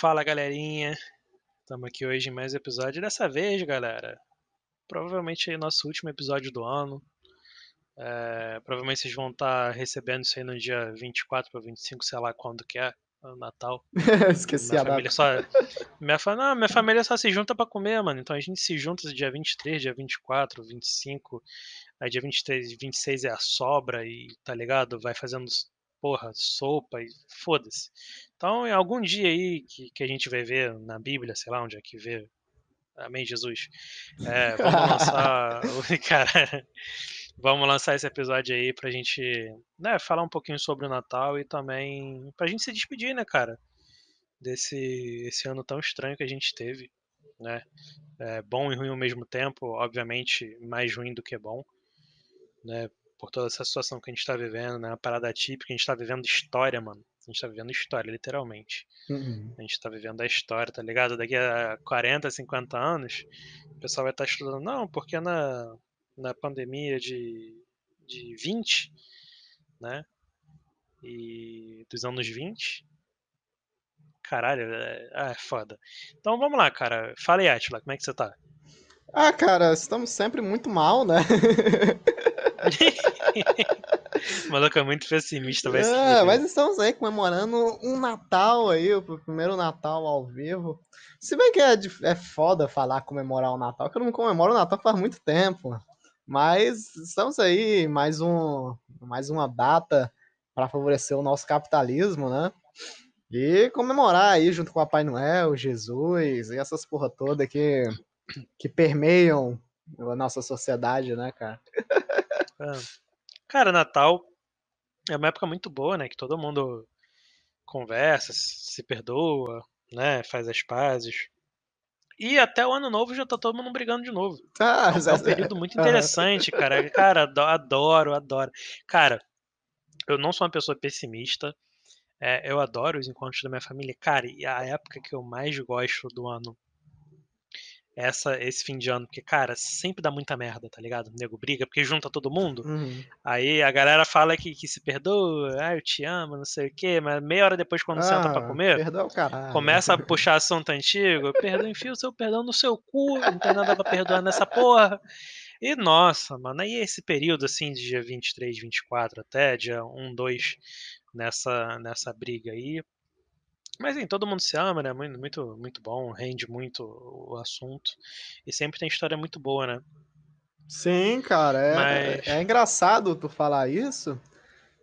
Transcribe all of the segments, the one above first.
Fala galerinha, estamos aqui hoje em mais um episódio. Dessa vez, galera, provavelmente é nosso último episódio do ano. É, provavelmente vocês vão estar recebendo isso aí no dia 24 para 25, sei lá quando que é, o Natal. Esqueci minha a família só minha, fa... não, minha família só se junta pra comer, mano. Então a gente se junta dia 23, dia 24, 25. Aí dia 23 e 26 é a sobra e tá ligado? Vai fazendo porra, sopa e foda-se. Então, em algum dia aí que, que a gente vai ver na Bíblia, sei lá onde é que vê. Amém, Jesus. É, vamos lançar. o- Cara, vamos lançar esse episódio aí pra gente né, falar um pouquinho sobre o Natal e também pra gente se despedir, né, cara? Desse esse ano tão estranho que a gente teve, né? É, bom e ruim ao mesmo tempo, obviamente mais ruim do que bom, né? Por toda essa situação que a gente tá vivendo, né? Uma parada típica, a gente tá vivendo história, mano. A gente tá vivendo história, literalmente. Uhum. A gente tá vivendo a história, tá ligado? Daqui a 40, 50 anos, o pessoal vai estar estudando. Não, porque na, na pandemia de, de 20, né? E dos anos 20. Caralho, é, ah, é foda. Então vamos lá, cara. Fala aí, Atila, como é que você tá? Ah, cara, estamos sempre muito mal, né? O maluco é muito pessimista, vai É, mas estamos aí comemorando um Natal aí, o primeiro Natal ao vivo. Se bem que é, é foda falar comemorar o Natal, que eu não comemoro o Natal faz muito tempo. Mas estamos aí, mais, um, mais uma data para favorecer o nosso capitalismo, né? E comemorar aí junto com o Papai Noel, Jesus e essas porra toda que, que permeiam a nossa sociedade, né, cara? Ah. Cara, Natal é uma época muito boa, né? Que todo mundo conversa, se perdoa, né? Faz as pazes. E até o ano novo já tá todo mundo brigando de novo. Ah, É um período muito interessante, cara. Cara, ado- adoro, adoro. Cara, eu não sou uma pessoa pessimista. É, eu adoro os encontros da minha família. Cara, e a época que eu mais gosto do ano é essa, esse fim de ano. Porque, cara, sempre dá muita merda, tá ligado? O nego briga, porque junta todo mundo. Uhum. Aí a galera fala que, que se perdoa, ah, eu te amo, não sei o quê, mas meia hora depois, quando senta pra Ah, comer, Perdoa começa a puxar assunto antigo, perdoa, enfia o seu perdão no seu cu, não tem nada pra perdoar nessa porra. E nossa, mano, aí esse período assim de dia 23, 24 até dia 1, 2 nessa, nessa briga aí. Mas em todo mundo se ama, né? Muito, muito, muito bom, rende muito o assunto. E sempre tem história muito boa, né? Sim, cara, é, Mas- é engraçado tu falar isso,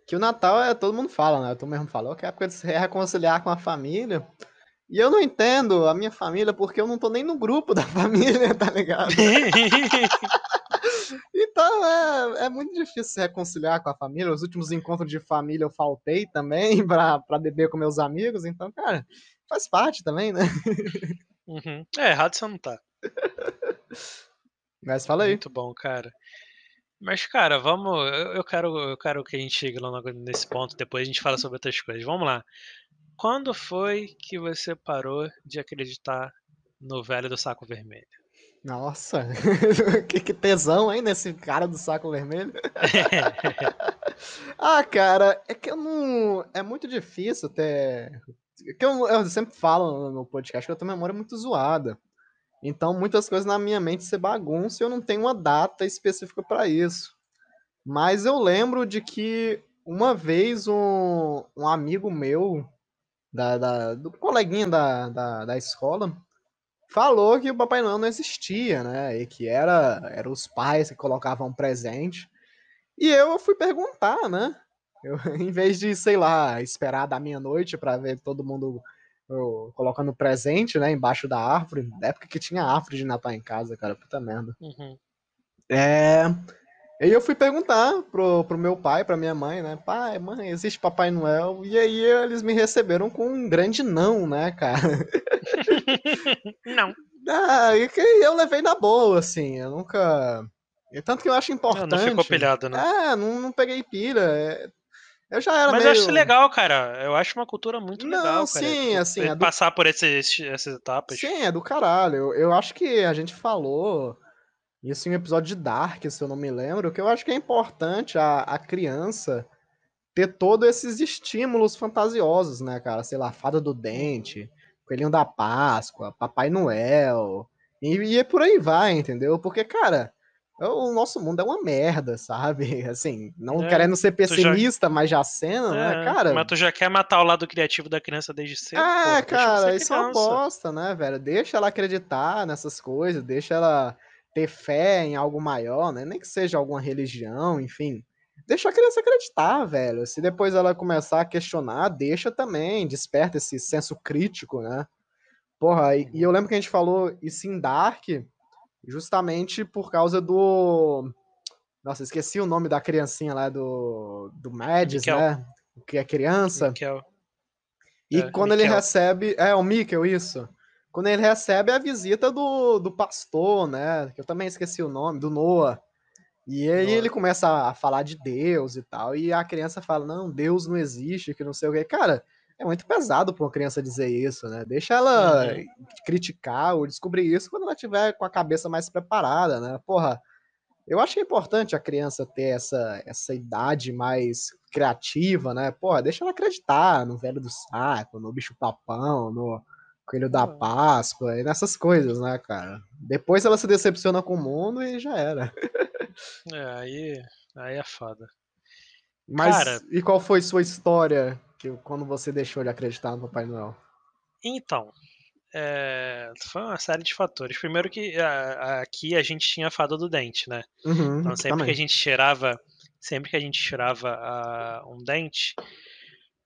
que o Natal é, todo mundo fala, né? Tu mesmo falou que é a época de se reconciliar com a família. E eu não entendo a minha família porque eu não tô nem no grupo da família, tá ligado? Então é, é muito difícil se reconciliar com a família. Os últimos encontros de família eu faltei também pra, pra beber com meus amigos, então, cara, faz parte também, né? Uhum. É, errado você não tá. Mas fala aí. Muito bom, cara. Mas, cara, vamos. Eu eu quero, eu quero que a gente chegue lá nesse ponto, depois a gente fala sobre outras coisas. Vamos lá. Quando foi que você parou de acreditar no velho do saco vermelho? Nossa, que, que tesão, hein, nesse cara do saco vermelho. Ah, cara, é que eu não. É muito difícil ter. é Que eu, eu sempre falo no podcast que eu tenho memória muito zoada. Então, muitas coisas na minha mente se bagunçam e eu não tenho uma data específica para isso. Mas eu lembro de que uma vez um, um amigo meu, da, da- do coleguinha da, da, da escola, falou que o Papai Noel não existia, né? E que era, era os pais que colocavam presente. E eu fui perguntar, né? Eu, em vez de, sei lá, esperar da meia-noite pra ver todo mundo eu, colocando presente, né, embaixo da árvore, na época que tinha árvore de Natal em casa, cara, puta merda. Uhum. É. Aí eu fui perguntar pro, pro meu pai, pra minha mãe, né? Pai, mãe, existe Papai Noel? E aí eles me receberam com um grande não, né, cara? Não. Ah, e que eu levei na boa, assim, eu nunca. E tanto que eu acho Não, importante. não ficou pilhado, né? É, não, não peguei pilha. é- Eu já era Mas meio... eu acho legal, cara. Eu acho uma cultura muito Não, legal, cara. sim, assim, é do- Passar por esses, essas etapas. Sim, é do caralho. Eu, eu acho que a gente falou isso em um episódio de Dark, se eu não me lembro, que eu acho que é importante a, a criança ter todos esses estímulos fantasiosos, né, cara? Sei lá, Fada do Dente, Coelhinho da Páscoa, Papai Noel, e, e por aí vai, entendeu? Porque, cara, o nosso mundo é uma merda, sabe? Assim, não É, querendo ser já- pessimista, mas já sendo, né, É, cara? Mas tu já quer matar o lado criativo da criança desde cedo? É, porra, cara, isso é uma bosta, né, velho? Deixa ela acreditar nessas coisas, deixa ela ter fé em algo maior, né? Nem que seja alguma religião, enfim. Deixa a criança acreditar, velho. Se depois ela começar a questionar, deixa também, desperta esse senso crítico, né? Porra, e, e eu lembro que a gente falou isso em Dark, justamente por causa do. Nossa, esqueci o nome da criancinha lá do. Do Mads, Mikkel. né? Que é criança. Miquel. E É, quando ele recebe. É, o Mikkel, isso. Quando ele recebe a visita do, do pastor, né? Que eu também esqueci o nome, do Noah. E aí Noah. ele começa a falar de Deus e tal. E a criança fala: Não, Deus não existe, que não sei o quê. Cara, é muito pesado pra uma criança dizer isso, né? Deixa ela Uhum. criticar ou descobrir isso quando ela tiver com a cabeça mais preparada, né? Porra, eu acho que é importante a criança ter essa, essa idade mais criativa, né? Porra, deixa ela acreditar no velho do saco, no bicho papão, no coelho da. Páscoa e nessas coisas, né, cara? Depois ela se decepciona com o mundo e já era. É, aí, aí é foda. Mas Cara- e qual foi sua história que quando você deixou de acreditar no Papai Noel? Então, é, foi uma série de fatores. Primeiro que a- a- aqui a gente tinha a fada do dente, né? Uhum, Então sempre também. que a gente tirava, sempre que a gente tirava ah, um dente,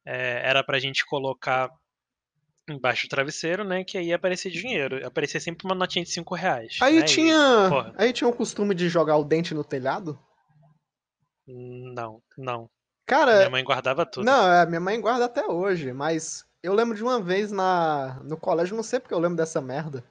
é, era pra gente colocar embaixo do travesseiro, né? Que aí ia aparecer dinheiro. Aparecia sempre uma notinha de 5 reais. Aí né, tinha, aí tinha o costume de jogar o dente no telhado? Não, não. Cara, Minha mãe guardava tudo. Não, é, minha mãe guarda até hoje, mas eu lembro de uma vez na, no colégio, não sei porque eu lembro dessa merda,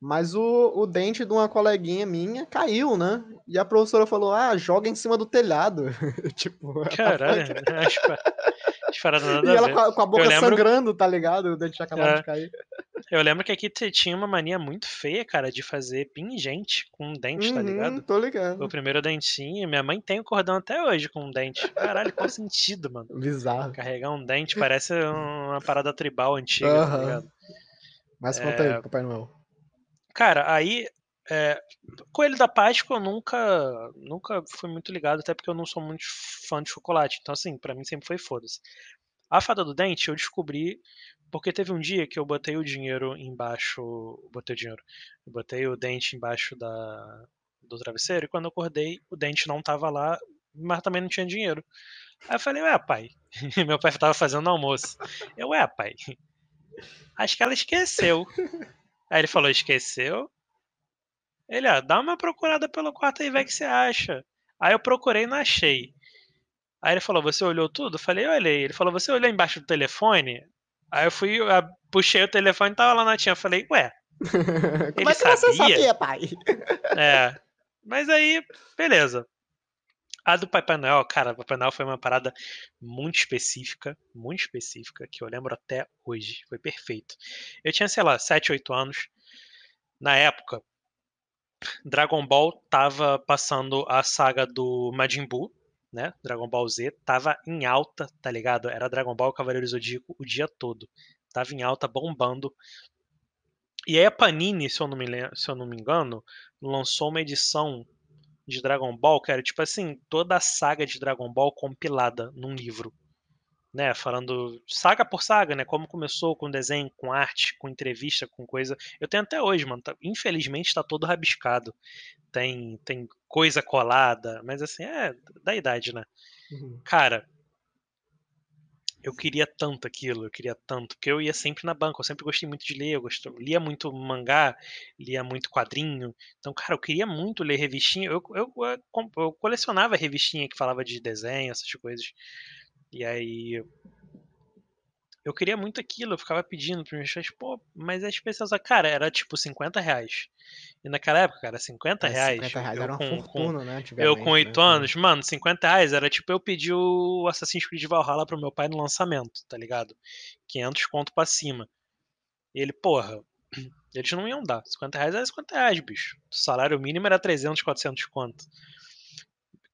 mas o, o dente de uma coleguinha minha caiu, né? E a professora falou, ah, joga em cima do telhado. tipo, Caralho, nada E ela com a, com a boca lembro- sangrando, tá ligado? O dente acabado É. de cair. Eu lembro que aqui tinha uma mania muito feia, cara, de fazer pingente com um dente, tá Uhum, ligado? tô ligado. O primeiro dentinho, minha mãe tem o cordão até hoje com um dente. Caralho, qual sentido, mano? Bizarro. Carregar um dente parece uma parada tribal antiga, tá Aham. ligado? Mas conta É. aí, Papai Noel. Cara, aí. É, Coelho da Páscoa eu nunca, nunca fui muito ligado, até porque eu não sou muito fã de chocolate. Então, assim, pra mim sempre foi foda-se. A fada do dente eu descobri porque teve um dia que eu botei o dinheiro embaixo. Botei o dinheiro. Botei o dente embaixo da, do travesseiro e quando eu acordei, o dente não tava lá, mas também não tinha dinheiro. Aí eu falei, ué, pai. Meu pai tava fazendo almoço. Eu, ué, pai. Acho que ela esqueceu. Aí ele falou, esqueceu? Ele, ó, dá uma procurada pelo quarto aí, vê o que você acha. Aí eu procurei e não achei. Aí ele falou, você olhou tudo? Eu falei, eu olhei. Ele falou, você olhou embaixo do telefone? Aí eu fui, eu puxei o telefone e tava lá na tinha. Eu falei, ué, Como é que você sabia? sabia, pai? é. Mas aí, beleza. A do Papai Noel, cara, o Papai Noel foi uma parada muito específica, muito específica, que eu lembro até hoje. Foi perfeito. Eu tinha, sei lá, 7, 8 anos. Na época, Dragon Ball tava passando a saga do Majin Buu, né? Dragon Ball Z, tava em alta, tá ligado? Era Dragon Ball Cavaleiro Zodíaco o dia todo. Tava em alta, bombando. E aí a Panini, se eu não me, se eu não me engano, lançou uma edição de Dragon Ball que era tipo assim, toda a saga de Dragon Ball compilada num livro. Né, falando saga por saga, né? Como começou com desenho, com arte, com entrevista, com coisa. Eu tenho até hoje, mano. tá- infelizmente tá todo rabiscado. Tem, tem coisa colada, mas assim, é da idade, né? Uhum. Cara, eu queria tanto aquilo, eu queria tanto, porque eu ia sempre na banca, eu sempre gostei muito de ler, eu gosto, lia muito mangá, lia muito quadrinho. Então, cara, eu queria muito ler revistinha. Eu, eu, eu colecionava revistinha que falava de desenho, essas coisas. E aí Eu queria muito aquilo, eu ficava pedindo para meus pais, pô, mas é especial. Cara, era tipo 50 reais. E naquela época, cara, 50 É, reais. 50 reais era uma com, fortuna, né? eu Antigamente, com 8 né? anos, mano, 50 reais era tipo eu pedir o Assassin's Creed Valhalla pro meu pai no lançamento, tá ligado? 500 conto pra cima. E ele, porra, eles não iam dar. 50 reais era 50 reais, bicho. O salário mínimo era 300, 400 conto.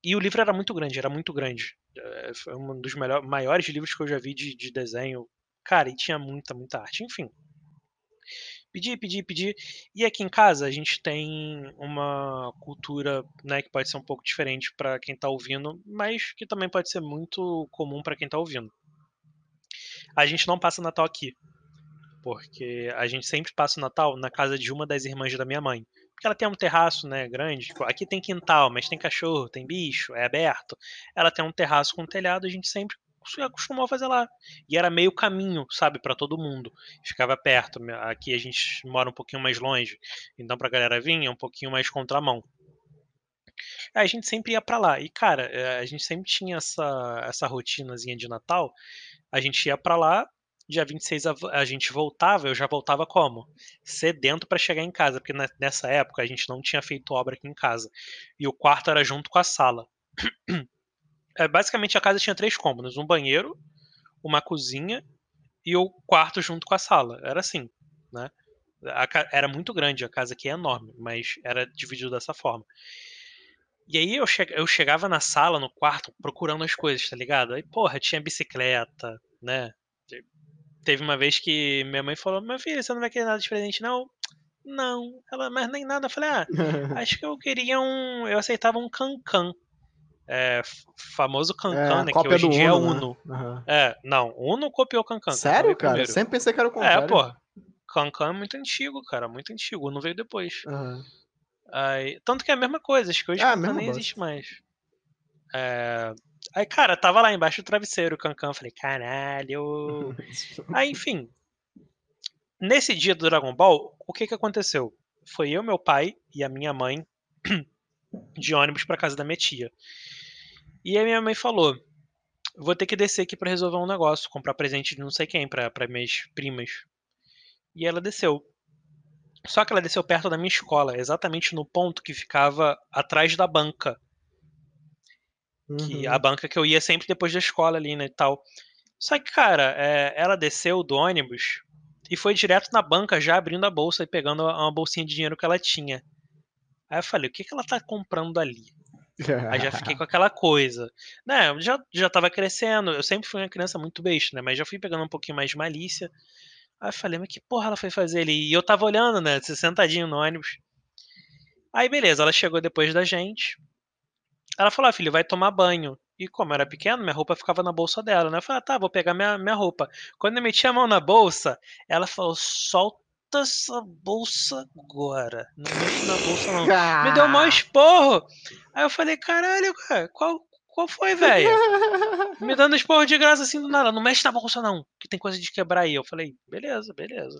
E o livro era muito grande, era muito grande. É, um dos melhor, maiores livros que eu já vi de, de desenho. Cara, e tinha muita, muita arte. Enfim. Pedi, pedi, pedi. E aqui em casa a gente tem uma cultura, né, que pode ser um pouco diferente para quem tá ouvindo, mas que também pode ser muito comum para quem tá ouvindo. A gente não passa Natal aqui, porque a gente sempre passa o Natal na casa de uma das irmãs da minha mãe. Porque ela tem um terraço, né, grande. Tipo, aqui tem quintal, mas tem cachorro, tem bicho, é aberto. Ela tem um terraço com um telhado, a gente sempre acostumou a fazer lá. E era meio caminho, sabe, para todo mundo. Ficava perto. Aqui a gente mora um pouquinho mais longe, então pra galera vir é um pouquinho mais contramão. A gente sempre ia pra lá. E cara, eh, a gente sempre tinha essa essa rotinazinha de Natal. A gente ia pra lá, dia 26 a, a gente voltava, eu já voltava como? Sedento pra chegar em casa, porque na- nessa época a gente não tinha feito obra aqui em casa. E o quarto era junto com a sala. É, basicamente a casa tinha três cômodos: um banheiro, uma cozinha e o quarto junto com a sala. Era assim, né? Era muito grande, a casa aqui é enorme, mas era dividido dessa forma. E aí eu, che- eu chegava na sala, no quarto, procurando as coisas, tá ligado? Aí, porra, tinha bicicleta, né? Te- Teve uma vez que minha mãe falou: Meu filho, você não vai querer nada de presente, não? Não. Ela, mas nem nada. Eu falei: Ah, acho que eu queria um. Eu aceitava um cancan. É, famoso cancan, É, né? Que hoje em dia é Uno, né? Aham. É, não, Uno copiou cancan. Sério, cara? Primeiro. sempre pensei que era o É, contrário. porra. Cancan é muito antigo, cara, muito antigo. Uno veio depois. Aham. Aí, tanto que é a mesma coisa, acho que hoje É, nem bosta. existe mais. É, Aí, cara, tava lá embaixo do travesseiro o Cancan. Falei, caralho. Aí, enfim. Nesse dia do Dragon Ball, o que que aconteceu? Foi eu, meu pai e a minha mãe de ônibus pra casa da minha tia. E aí minha mãe falou: vou ter que descer aqui pra resolver um negócio, comprar presente de não sei quem pra minhas primas. E ela desceu. Só que ela desceu perto da minha escola, exatamente no ponto que ficava atrás da banca. Que Uhum. a banca que eu ia sempre depois da escola ali, né, e tal. Só que, cara, é, ela desceu do ônibus e foi direto na banca, já abrindo a bolsa e pegando uma bolsinha de dinheiro que ela tinha. Aí eu falei, o que, que ela tá comprando ali? Aí já fiquei com aquela coisa. Né, eu já, já tava crescendo, eu sempre fui uma criança muito besta, né? Mas já fui pegando um pouquinho mais de malícia. Aí eu falei, mas que porra ela foi fazer ali? E eu tava olhando, né? Sentadinho no ônibus. Aí beleza, ela chegou depois da gente. Ela falou, ah, filho, vai tomar banho. E como eu era pequeno, minha roupa ficava na bolsa dela, né? Eu falei, ah, tá, vou pegar minha, minha roupa. Quando eu meti a mão na bolsa, ela falou, solta essa bolsa agora. Não mexe na bolsa, não. Me deu um esporro. Aí eu falei, caralho, cara, qual, qual foi, velho? Me dando esporro de graça assim do nada. Não mexe na bolsa, não, que tem coisa de quebrar aí. Eu falei, beleza, beleza.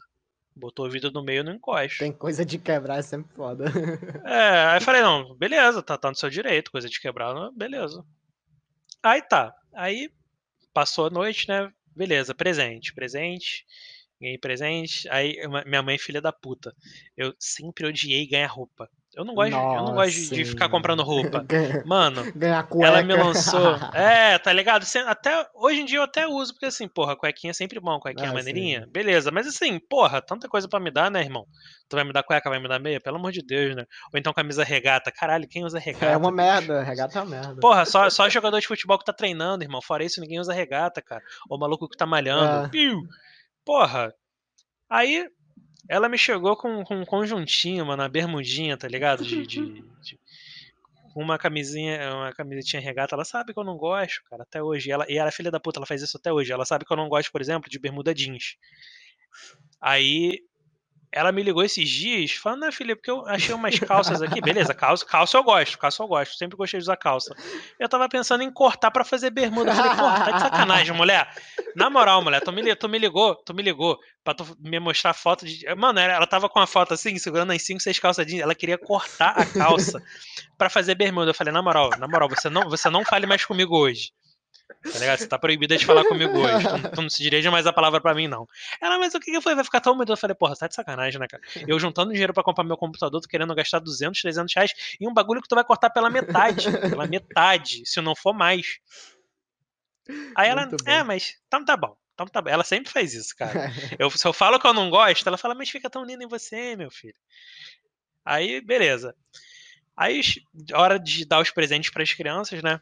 Botou o vidro no meio, não encosta. Tem coisa de quebrar, é sempre foda. É, aí falei, não, beleza, tá, tá no seu direito, coisa de quebrar, beleza. Aí tá. Aí passou a noite, né? Beleza, presente, presente. Ganhei presente. Aí minha mãe, filha da puta. Eu sempre odiei ganhar roupa. Eu não gosto, de- eu não gosto de, de ficar comprando roupa. Mano, ela me lançou. É, tá ligado? Até hoje em dia eu até uso, porque assim, porra, cuequinha é sempre bom, cuequinha Ah, maneirinha. sim. Beleza, mas assim, porra, tanta coisa pra me dar, né, irmão? Tu vai me dar cueca, vai me dar meia? Pelo amor de Deus, né? Ou então camisa regata. Caralho, quem usa regata? É uma merda, regata é uma merda. Porra, só, só jogador de futebol que tá treinando, irmão. Fora isso, ninguém usa regata, cara. Ou maluco que tá malhando. É. Porra. Aí, ela me chegou com, com um conjuntinho, mano, uma bermudinha, tá ligado? De, de, de- uma camisinha, uma camisetinha regata. Ela sabe que eu não gosto, cara, até hoje. Ela, e ela é filha da puta, ela faz isso até hoje. Ela sabe que eu não gosto, por exemplo, de bermuda jeans. Aí, ela me ligou esses dias, falando, ah, filha, porque eu achei umas calças aqui. Beleza, calça, calça eu gosto, calça eu gosto. Sempre gostei de usar calça. Eu tava pensando em cortar pra fazer bermuda. Eu falei, porra, tá de sacanagem, mulher. Na moral, mulher, tu me, tu me ligou, tu me ligou pra tu me mostrar foto de. Mano, ela, tava com a foto assim, segurando as 5, 6 calças jeans. Ela queria cortar a calça pra fazer bermuda. Eu falei, na moral, na moral, você não, você não fale mais comigo hoje. Tá ligado? Você tá proibida de falar comigo hoje. Tu, tu não se dirige mais a palavra pra mim, não. Ela, mas o que que foi? Vai ficar tão medo? Eu falei, porra, tá de sacanagem, né, cara? Eu juntando dinheiro pra comprar meu computador, tô querendo gastar 200, 300 reais em um bagulho que tu vai cortar pela metade. pela metade, se não for mais. Aí ela, é, mas então tá bom. Então tá bom. Ela sempre faz isso, cara. Eu, se eu falo que eu não gosto, ela fala, mas fica tão lindo em você, meu filho. Aí, beleza. Aí, hora de dar os presentes pras crianças, né?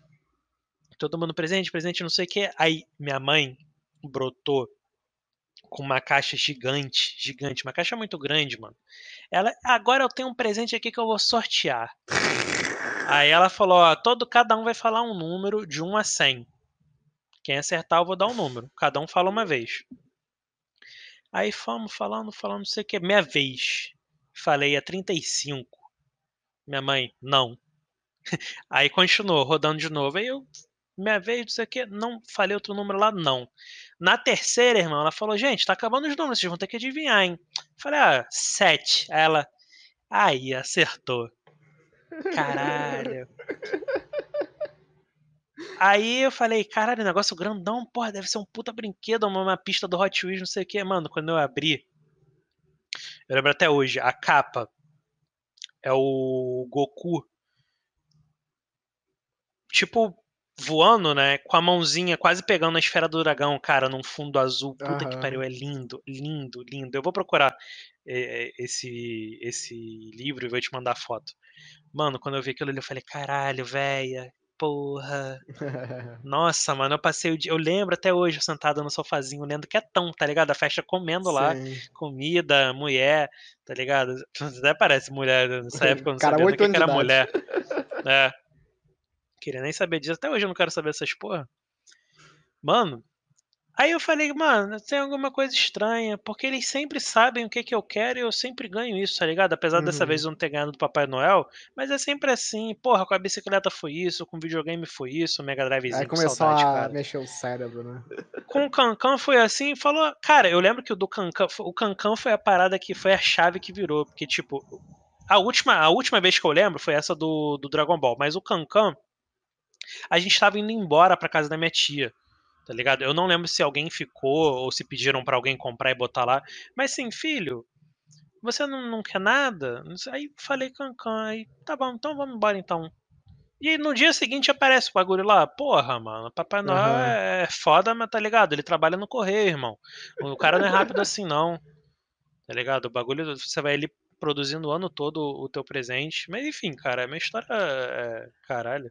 Todo mundo presente, presente, não sei o que. Aí, minha mãe brotou com uma caixa gigante, gigante, uma caixa muito grande, mano. Ela, agora eu tenho um presente aqui que eu vou sortear. Aí ela falou, ó, todo, cada um vai falar um número de 1 a 100. Quem acertar, eu vou dar um número. Cada um fala uma vez. Aí fomos falando, falando, não sei o que. Minha vez. Falei a 35. Minha mãe, não. Aí continuou, rodando de novo. Aí eu, minha vez, não sei o que. Não, falei outro número lá, não. Na terceira, irmão, ela falou, gente, tá acabando os números, vocês vão ter que adivinhar, hein. Falei, ah, 7. Aí ela, aí, acertou. Caralho. Aí eu falei, caralho, negócio grandão, porra, deve ser um puta brinquedo, uma, uma pista do Hot Wheels, não sei o que. Mano, quando eu abri, eu lembro até hoje, a capa é o Goku, tipo, voando, né, com a mãozinha quase pegando a esfera do dragão, cara, num fundo azul. Puta que Aham. pariu, é lindo, lindo, lindo. Eu vou procurar eh, esse, esse livro e vou te mandar foto. Mano, quando eu vi aquilo ali, eu falei, caralho, véia, porra. Nossa, mano, eu passei o dia. Eu lembro até hoje, sentado no sofazinho, lendo quietão, tá ligado? A festa comendo lá, Sim. comida, mulher, tá ligado? Até parece mulher, nessa época eu não Cara, sabia que, que era mulher. É. Queria nem saber disso. Até hoje eu não quero saber essas porra. Mano, aí eu falei, mano, tem alguma coisa estranha, porque eles sempre sabem o que que eu quero e eu sempre ganho isso, tá ligado? Apesar dessa Uhum. vez eu não ter ganhado do Papai Noel, mas é sempre assim, porra, com a bicicleta foi isso, com o videogame foi isso, o Mega Aí Drivezinho com começou saudade, a cara. mexer o cérebro, né. Com o Cancan foi assim, falou, cara, eu lembro que o do Cancan, o Cancan foi a parada que foi a chave que virou, porque tipo, a última, a última vez que eu lembro foi essa do, do Dragon Ball, mas o Cancan, a gente tava indo embora pra casa da minha tia, tá ligado? Eu não lembro se alguém ficou ou se pediram pra alguém comprar e botar lá, mas sim, filho, você não, não quer nada? Aí falei Cancan, aí tá bom, então vamos embora então. E no dia seguinte aparece o bagulho lá, porra, mano, Papai Noel Aham. é foda, mas tá ligado? Ele trabalha no correio, irmão. O cara não é rápido assim, não. Tá ligado? O bagulho, você vai ali produzindo o ano todo o teu presente. Mas enfim, cara, a minha história é. Caralho.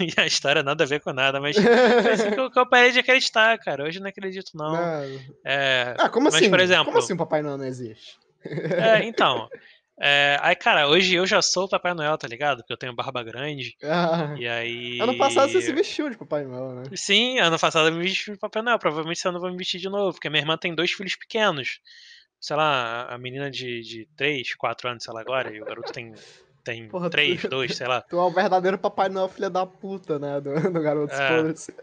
E a história nada a ver com nada, mas foi assim que eu, que eu parei de acreditar, cara. Hoje eu não acredito, não. Não. É, Ah, como mas, assim? por exemplo. Como assim o Papai Noel não existe? É, então. É, aí, cara, hoje eu já sou o Papai Noel, tá ligado? Porque eu tenho barba grande. Ah, E aí. ano passado você se vestiu de Papai Noel, né. Sim, ano passado eu me vesti de Papai Noel. Provavelmente esse ano eu vou me vestir de novo, porque minha irmã tem dois filhos pequenos. Sei lá, a- a menina de, de 3, 4 anos, sei lá, agora, e o garoto tem, tem Porra, tu- 3, 2, sei lá. Tu é o verdadeiro Papai Noel filha da puta, né, do do Garotos É.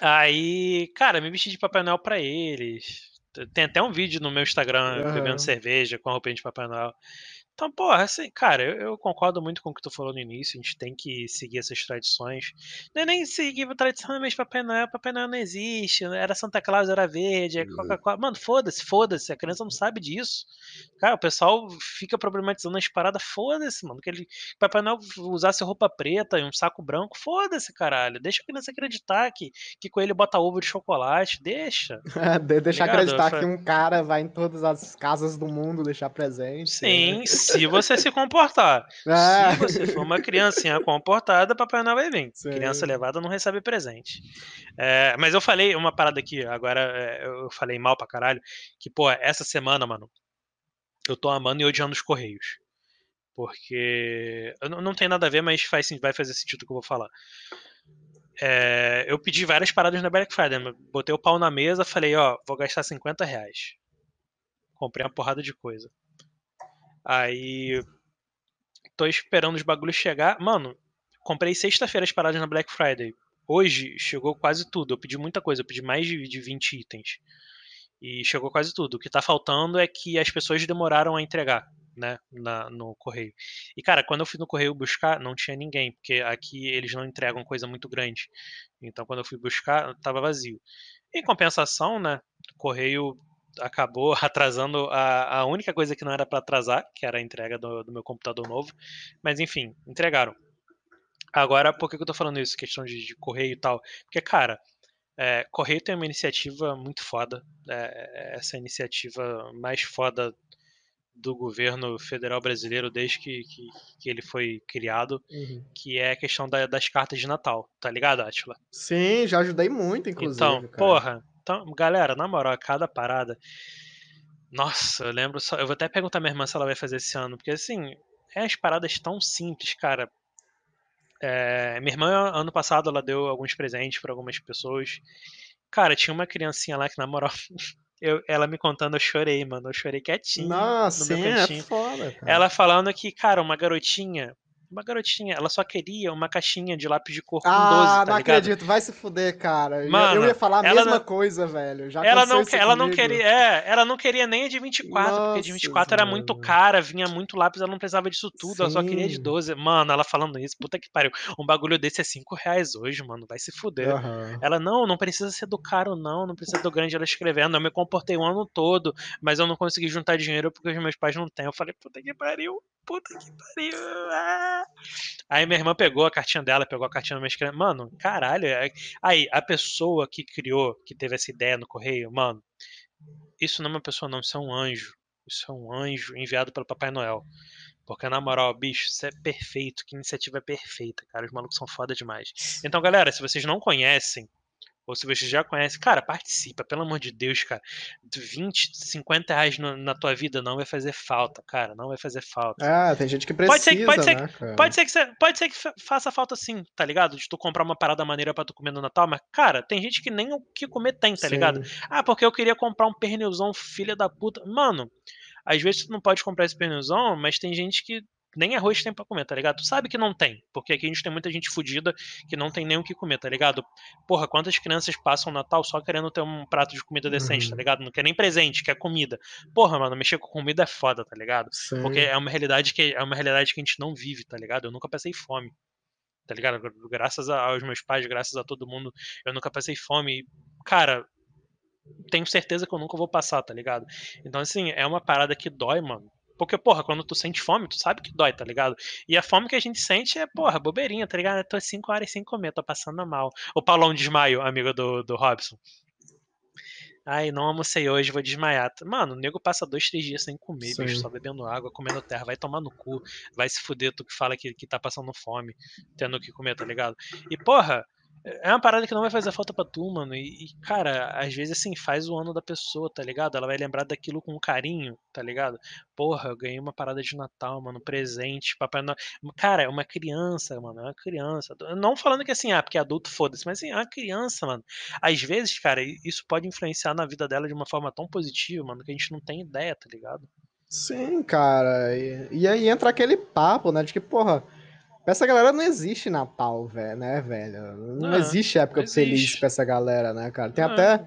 Aí, cara, me vesti de Papai Noel pra eles. Tem até um vídeo no meu Instagram Aham. bebendo cerveja com a roupinha de Papai Noel. Então, porra, assim, cara, eu, eu concordo muito com o que tu falou no início. A gente tem que seguir essas tradições. Não é nem seguir a tradição, mas Papai Noel, Papai Noel não existe. né? Era Santa Claus, era verde, é Coca-Cola. Mano, foda-se, foda-se. A criança não sabe disso. Cara, o pessoal fica problematizando as paradas. Foda-se, mano. Que ele, Papai Noel usasse roupa preta e um saco branco. Foda-se, caralho. Deixa a criança acreditar que, que coelho bota ovo de chocolate. Deixa. De- Deixar Ligado? acreditar que um cara vai em todas as casas do mundo deixar presente. Sim, se você se comportar. Ah. Se você for uma criancinha comportada, Papai Noel vai vir. Sim. Criança levada não recebe presente. É, mas eu falei uma parada aqui, agora é, eu falei mal pra caralho, que, pô, essa semana, mano, eu tô amando e odiando os Correios. Porque. Não, não tem nada a ver, mas faz, vai fazer sentido o que eu vou falar. É, eu pedi várias paradas na Black Friday. mas Botei o pau na mesa, falei, ó, vou gastar 50 reais. Comprei uma porrada de coisa. Aí. Tô esperando os bagulhos chegar. Mano, comprei sexta-feira as paradas na Black Friday. Hoje chegou quase tudo. Eu pedi muita coisa, eu pedi mais de, de 20 itens. E chegou quase tudo. O que tá faltando é que as pessoas demoraram a entregar. né, na, no correio. E, cara, quando eu fui no correio buscar, não tinha ninguém, porque aqui eles não entregam coisa muito grande. Então, quando eu fui buscar, tava vazio. Em compensação, né, o correio acabou atrasando a, a única coisa que não era para atrasar, que era a entrega do, do, meu computador novo. Mas, enfim, entregaram. Agora, por que, eu tô falando isso? Questão de, de correio e tal. Porque, cara, é, Correio tem uma iniciativa muito foda. É, essa iniciativa mais foda do governo federal brasileiro desde que, que, que ele foi criado, uhum. que é a questão da, das cartas de Natal, tá ligado, Atila? Sim, já ajudei muito, inclusive. Então, cara. porra, então, galera, na moral, cada parada. Nossa, eu lembro só. Eu vou até perguntar minha irmã se ela vai fazer esse ano, porque assim, é as paradas tão simples, cara. É, minha irmã, ano passado, ela deu alguns presentes para algumas pessoas. Cara, tinha uma criancinha lá que, na moral, eu, ela me contando, eu chorei, mano. Eu chorei quietinho. Nossa, no meu sim, cantinho. é foda, cara. Ela falando que, cara, uma garotinha uma garotinha, ela só queria uma caixinha de lápis de cor com ah, 12, tá não ligado? acredito, vai se fuder, cara. Mano, eu ia falar a mesma não- coisa, velho. Já Ela não, isso ela não queria, é, ela não queria nem a de 24, porque a de Nossa, 24 era muito mano. cara, vinha muito lápis, ela não precisava disso tudo, ela só queria de Sim. 12. Mano, ela falando isso, puta que pariu. Um bagulho desse é 5 reais hoje, mano, vai se fuder. Aham. Ela, não, não precisa ser do caro, não, não precisa do grande ela escrevendo. Eu me comportei o ano todo, mas eu não consegui juntar dinheiro porque os meus pais não têm. Eu falei, puta que pariu, puta que pariu. ah. Aí minha irmã pegou a cartinha dela, pegou a cartinha do meu escrevendo. Mano, caralho. é- Aí, a pessoa que criou, que teve essa ideia no correio, mano, isso não é uma pessoa, não, isso é um anjo. Isso é um anjo enviado pelo Papai Noel. Porque, na moral, bicho, isso é perfeito. Que iniciativa perfeita, cara. Os malucos são foda demais. Então, galera, se vocês não conhecem, ou se vocês já conhecem, cara, participa, pelo amor de Deus, cara. 20, 50 reais no- na tua vida não vai fazer falta, cara. Não vai fazer falta. É, tem gente que precisa, Pode ser que- pode ser né, cara? Pode ser que pode ser que fa- faça falta sim, tá ligado? De tu comprar uma parada maneira pra tu comer no Natal, mas, cara, tem gente que nem o que comer tem, tá Sim. ligado? Ah, porque eu queria comprar um pernilzão, filha da puta. Mano, às vezes tu não pode comprar esse pernilzão, mas tem gente que nem arroz tem pra comer, tá ligado? Tu sabe que não tem, porque aqui a gente tem muita gente fodida que não tem nem o que comer, tá ligado? Porra, quantas crianças passam o Natal só querendo ter um prato de comida decente, Uhum. tá ligado? Não quer nem presente, quer comida. Porra, mano, mexer com comida é foda, tá ligado? Sim. Porque é uma realidade que é uma realidade que a gente não vive, tá ligado? Eu nunca passei fome. Tá ligado? Graças aos meus pais, graças a todo mundo, eu nunca passei fome. Cara, tenho certeza que eu nunca vou passar, tá ligado? Então, assim, é uma parada que dói, mano. Porque, porra, quando tu sente fome, tu sabe que dói, tá ligado? E a fome que a gente sente é, porra, bobeirinha, tá ligado? Eu tô 5 horas sem comer, tô passando mal. O Paulão desmaio, amigo do, do Robson. Ai, não almocei hoje, vou desmaiar. Mano, o nego passa dois, três dias sem comer, Sim. bicho, só bebendo água, comendo terra, vai tomar no cu, vai se fuder, tu que fala que, que tá passando fome, tendo o que comer, tá ligado? E, porra, é uma parada que não vai fazer falta pra tu, mano. E, e, cara, às vezes, assim, faz o ano da pessoa, tá ligado? Ela vai lembrar daquilo com carinho, tá ligado? Porra, eu ganhei uma parada de Natal, mano, presente, Papai Noel. Cara, é uma criança, mano, é uma criança. Não falando que assim, ah, porque é adulto, foda-se, mas assim, é uma criança, mano. Às vezes, cara, isso pode influenciar na vida dela de uma forma tão positiva, mano, que a gente não tem ideia, tá ligado? Sim, cara. E, e aí entra aquele papo, né? De que, porra, pra essa galera não existe Natal, velho, né, velho? Não, Não, existe época não feliz existe. pra essa galera, né, cara? Tem Não. até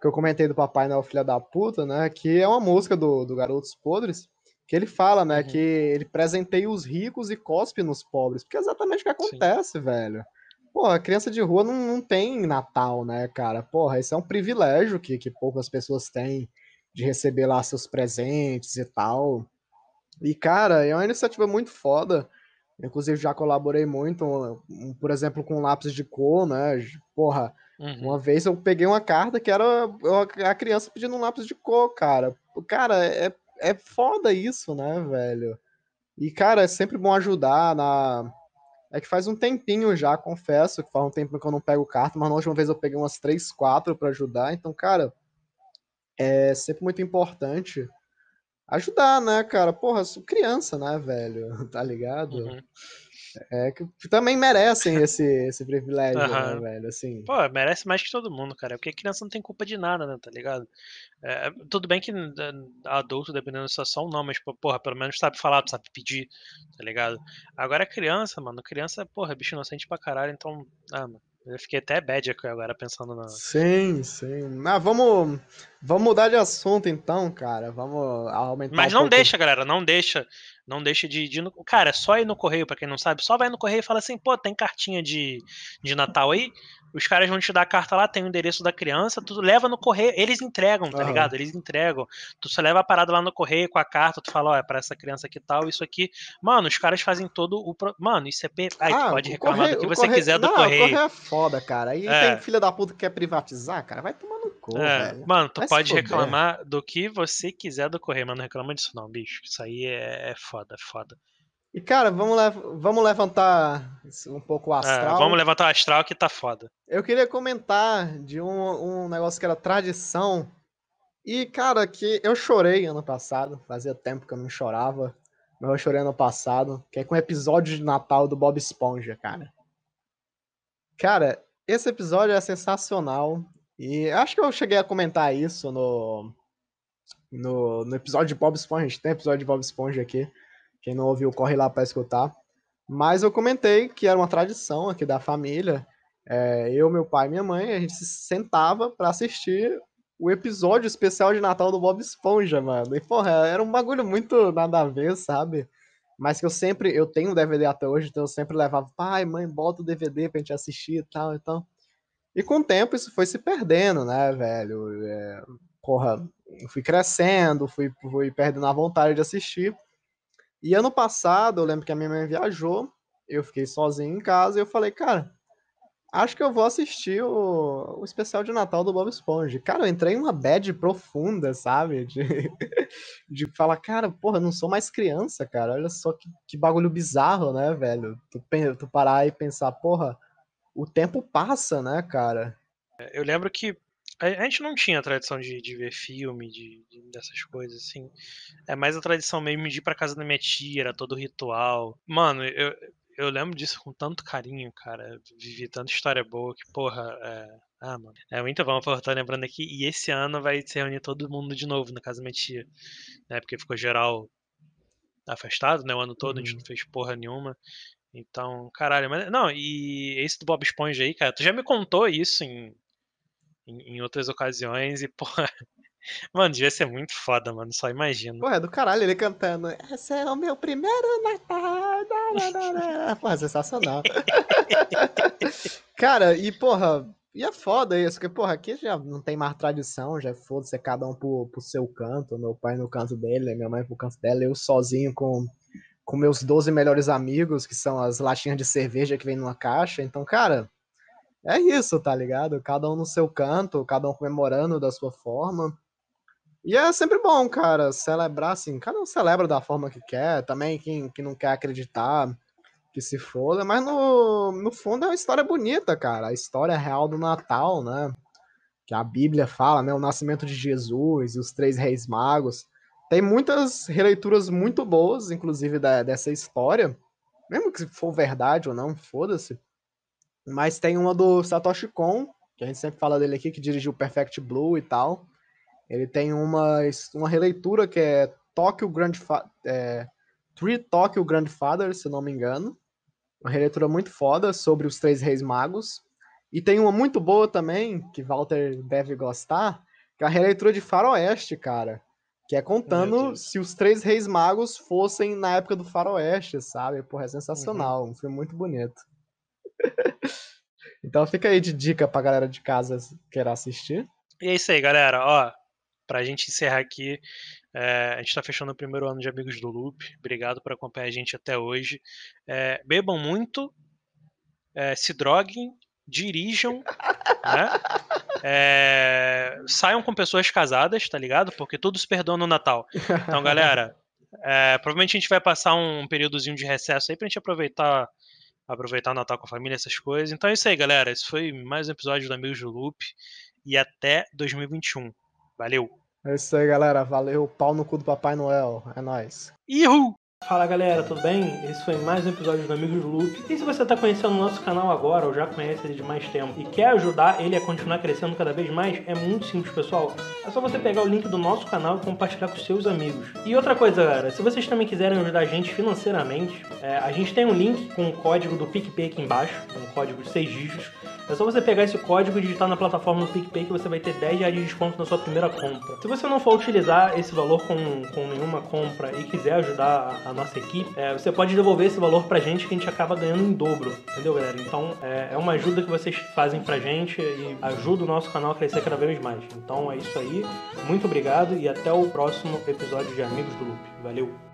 que eu comentei do Papai Noel Filha da Puta, né? Que é uma música do, do Garotos Podres. Que ele fala, né, Uhum. que ele presenteia os ricos e cospe nos pobres. Porque é exatamente o que acontece, velho. Porra, criança de rua não, não tem Natal, né, cara? Porra, isso é um privilégio que, que poucas pessoas têm de receber lá seus presentes e tal. E, cara, é uma iniciativa muito foda. Inclusive, já colaborei muito, um, por exemplo, com lápis de cor, né? Porra, Uhum. uma vez eu peguei uma carta que era a criança pedindo um lápis de cor, cara. Cara, é, é foda isso, né, velho? E, cara, é sempre bom ajudar na. É que faz um tempinho já, confesso, que faz um tempo que eu não pego carta, mas na última vez eu peguei umas 3, 4 pra ajudar. Então, cara, é sempre muito importante ajudar, né, cara? Porra, sou criança, né, velho? Tá ligado? Uhum. É que também merecem esse, esse privilégio, Aham. né, velho? Assim. Pô, merece mais que todo mundo, cara. Porque criança não tem culpa de nada, né, tá ligado? É, tudo bem que né, adulto, dependendo da situação, não, mas, porra, pelo menos sabe falar, sabe pedir, tá ligado? Agora criança, mano, criança, porra, é bicho inocente pra caralho, então, ah, mano, Eu fiquei até bad aqui agora pensando na. Sim, sim. Mas vamos, vamos mudar de assunto então, cara. Vamos aumentar Mas um não pouco- deixa, galera, não deixa. Não deixa de, de. Cara, é só ir no correio, pra quem não sabe. Só vai no correio e fala assim, pô, tem cartinha de, de Natal aí? Os caras vão te dar a carta lá, tem o endereço da criança, tu leva no correio, eles entregam, tá Aham. ligado? Eles entregam. Tu só leva a parada lá no correio com a carta, tu fala, ó, é pra essa criança aqui tal, isso aqui. Mano, os caras fazem todo o. pro- Mano, isso é. Pe... Aí tu Ah, pode o reclamar correio- do que você correio- quiser do não, correio. O correio é foda, cara. Aí É. tem filha da puta que quer privatizar, cara. Vai tomar cu, É, velho. mano, tu se pode reclamar do que você quiser do correio, mas não reclama disso não, bicho. Isso aí é, é foda, é foda. E, cara, vamos, lev- vamos levantar um pouco o É, astral. vamos levantar o astral que tá foda. Eu queria comentar de um, um negócio que era tradição. E, cara, que eu chorei ano passado. Fazia tempo que eu não chorava. Mas eu chorei ano passado. Que é com o episódio de Natal do Bob Esponja, cara. Cara, esse episódio é sensacional. E acho que eu cheguei a comentar isso no, no, no episódio de Bob Esponja. A gente tem episódio de Bob Esponja aqui. Quem não ouviu, corre lá pra escutar. Mas eu comentei que era uma tradição aqui da família. É, eu, meu pai e minha mãe, a gente se sentava pra assistir o episódio especial de Natal do Bob Esponja, mano. E, porra, era um bagulho muito nada a ver, sabe? Mas que eu sempre, eu tenho DVD até hoje, então eu sempre levava, pai, mãe, bota o DVD pra gente assistir e tal, então. E com o tempo isso foi se perdendo, né, velho? É, porra, fui crescendo, fui, fui perdendo a vontade de assistir. E ano passado, eu lembro que a minha mãe viajou, eu fiquei sozinho em casa e eu falei, cara, acho que eu vou assistir o, o especial de Natal do Bob Esponja. Cara, eu entrei em uma bad profunda, sabe? De, de falar, cara, porra, eu não sou mais criança, cara. Olha só que, que bagulho bizarro, né, velho? Tu, tu parar e pensar, porra, o tempo passa, né, cara? Eu lembro que a gente não tinha a tradição de, de ver filme, de, de- dessas coisas, assim. É mais a tradição mesmo de ir pra casa da minha tia, era todo ritual. Mano, eu, eu lembro disso com tanto carinho, cara. Vivi tanta história boa que, porra, é... Ah, mano. É muito bom, porra, tô lembrando aqui. E esse ano vai se reunir todo mundo de novo na casa da minha tia. Né? Porque ficou geral afastado, né? O ano todo, a gente Uhum. não fez porra nenhuma. Então, caralho, mas. Não, e esse do Bob Esponja aí, cara, tu já me contou isso em, em, em outras ocasiões e, porra. Mano, devia ser muito foda, mano. Só imagino. Porra, é do caralho ele cantando. Esse é o meu primeiro Natal. dararara." Porra, sensacional. Cara, e porra, e é foda isso, porque, porra, aqui já não tem mais tradição, já foda-se é cada um pro, pro seu canto, meu pai no canto dele, minha mãe pro canto dela, eu sozinho com, com meus 12 melhores amigos, que são as latinhas de cerveja que vem numa caixa, então, cara, é isso, tá ligado? Cada um no seu canto, cada um comemorando da sua forma. E é sempre bom, cara, celebrar assim, cada um celebra da forma que quer, também quem, quem não quer acreditar, que se foda, mas no, no fundo é uma história bonita, cara, a história real do Natal, né? Que a Bíblia fala, né? O nascimento de Jesus e os três reis magos. Tem muitas releituras muito boas, inclusive, da- dessa história, mesmo que for verdade ou não, foda-se. Mas tem uma do Satoshi Kon, que a gente sempre fala dele aqui, que dirigiu Perfect Blue e tal. Ele tem uma, uma releitura que é Tokyo Grandfather. É, Three Tokyo Grandfather, se não me engano. Uma releitura muito foda sobre os três reis magos. E tem uma muito boa também, que Walter deve gostar, que é a releitura de Faroeste, cara. Que é contando se os três reis magos fossem na época do Faroeste, sabe? Porra, é sensacional. Uhum. Um filme muito bonito. então fica aí de dica pra galera de casa querer assistir. E é isso aí, galera. Ó, pra gente encerrar aqui, é, a gente tá fechando o primeiro ano de Amigos do Loop. Obrigado por acompanhar a gente até hoje. É, bebam muito, é, se droguem, dirijam, né? É, saiam com pessoas casadas, tá ligado? Porque tudo se perdoa no Natal. Então, galera, é, provavelmente a gente vai passar um períodozinho de recesso aí pra gente aproveitar aproveitar o Natal com a família, essas coisas. Então é isso aí, galera. Esse foi mais um episódio do Amigos do Loop. E até 2021. Valeu! É isso aí, galera. Valeu. Pau no cu do Papai Noel. É nóis. Ihu! Fala galera, tudo bem? Esse foi mais um episódio do Amigos Loop. E se você está conhecendo o nosso canal agora ou já conhece ele de mais tempo e quer ajudar ele a continuar crescendo cada vez mais, é muito simples, pessoal. É só você pegar o link do nosso canal e compartilhar com seus amigos. E outra coisa, galera, se vocês também quiserem ajudar a gente financeiramente, é, a gente tem um link com o código do PicPay aqui embaixo, um código de 6 dígitos. É só você pegar esse código e digitar na plataforma do PicPay que você vai ter 10 reais de desconto na sua primeira compra. Se você não for utilizar esse valor com, com nenhuma compra e quiser ajudar a, a nossa equipe, é, você pode devolver esse valor pra gente que a gente acaba ganhando em dobro. Entendeu, galera? Então é, é uma ajuda que vocês fazem pra gente e ajuda o nosso canal a crescer cada vez mais. Então é isso aí. Muito obrigado e até o próximo episódio de Amigos do Loop. Valeu!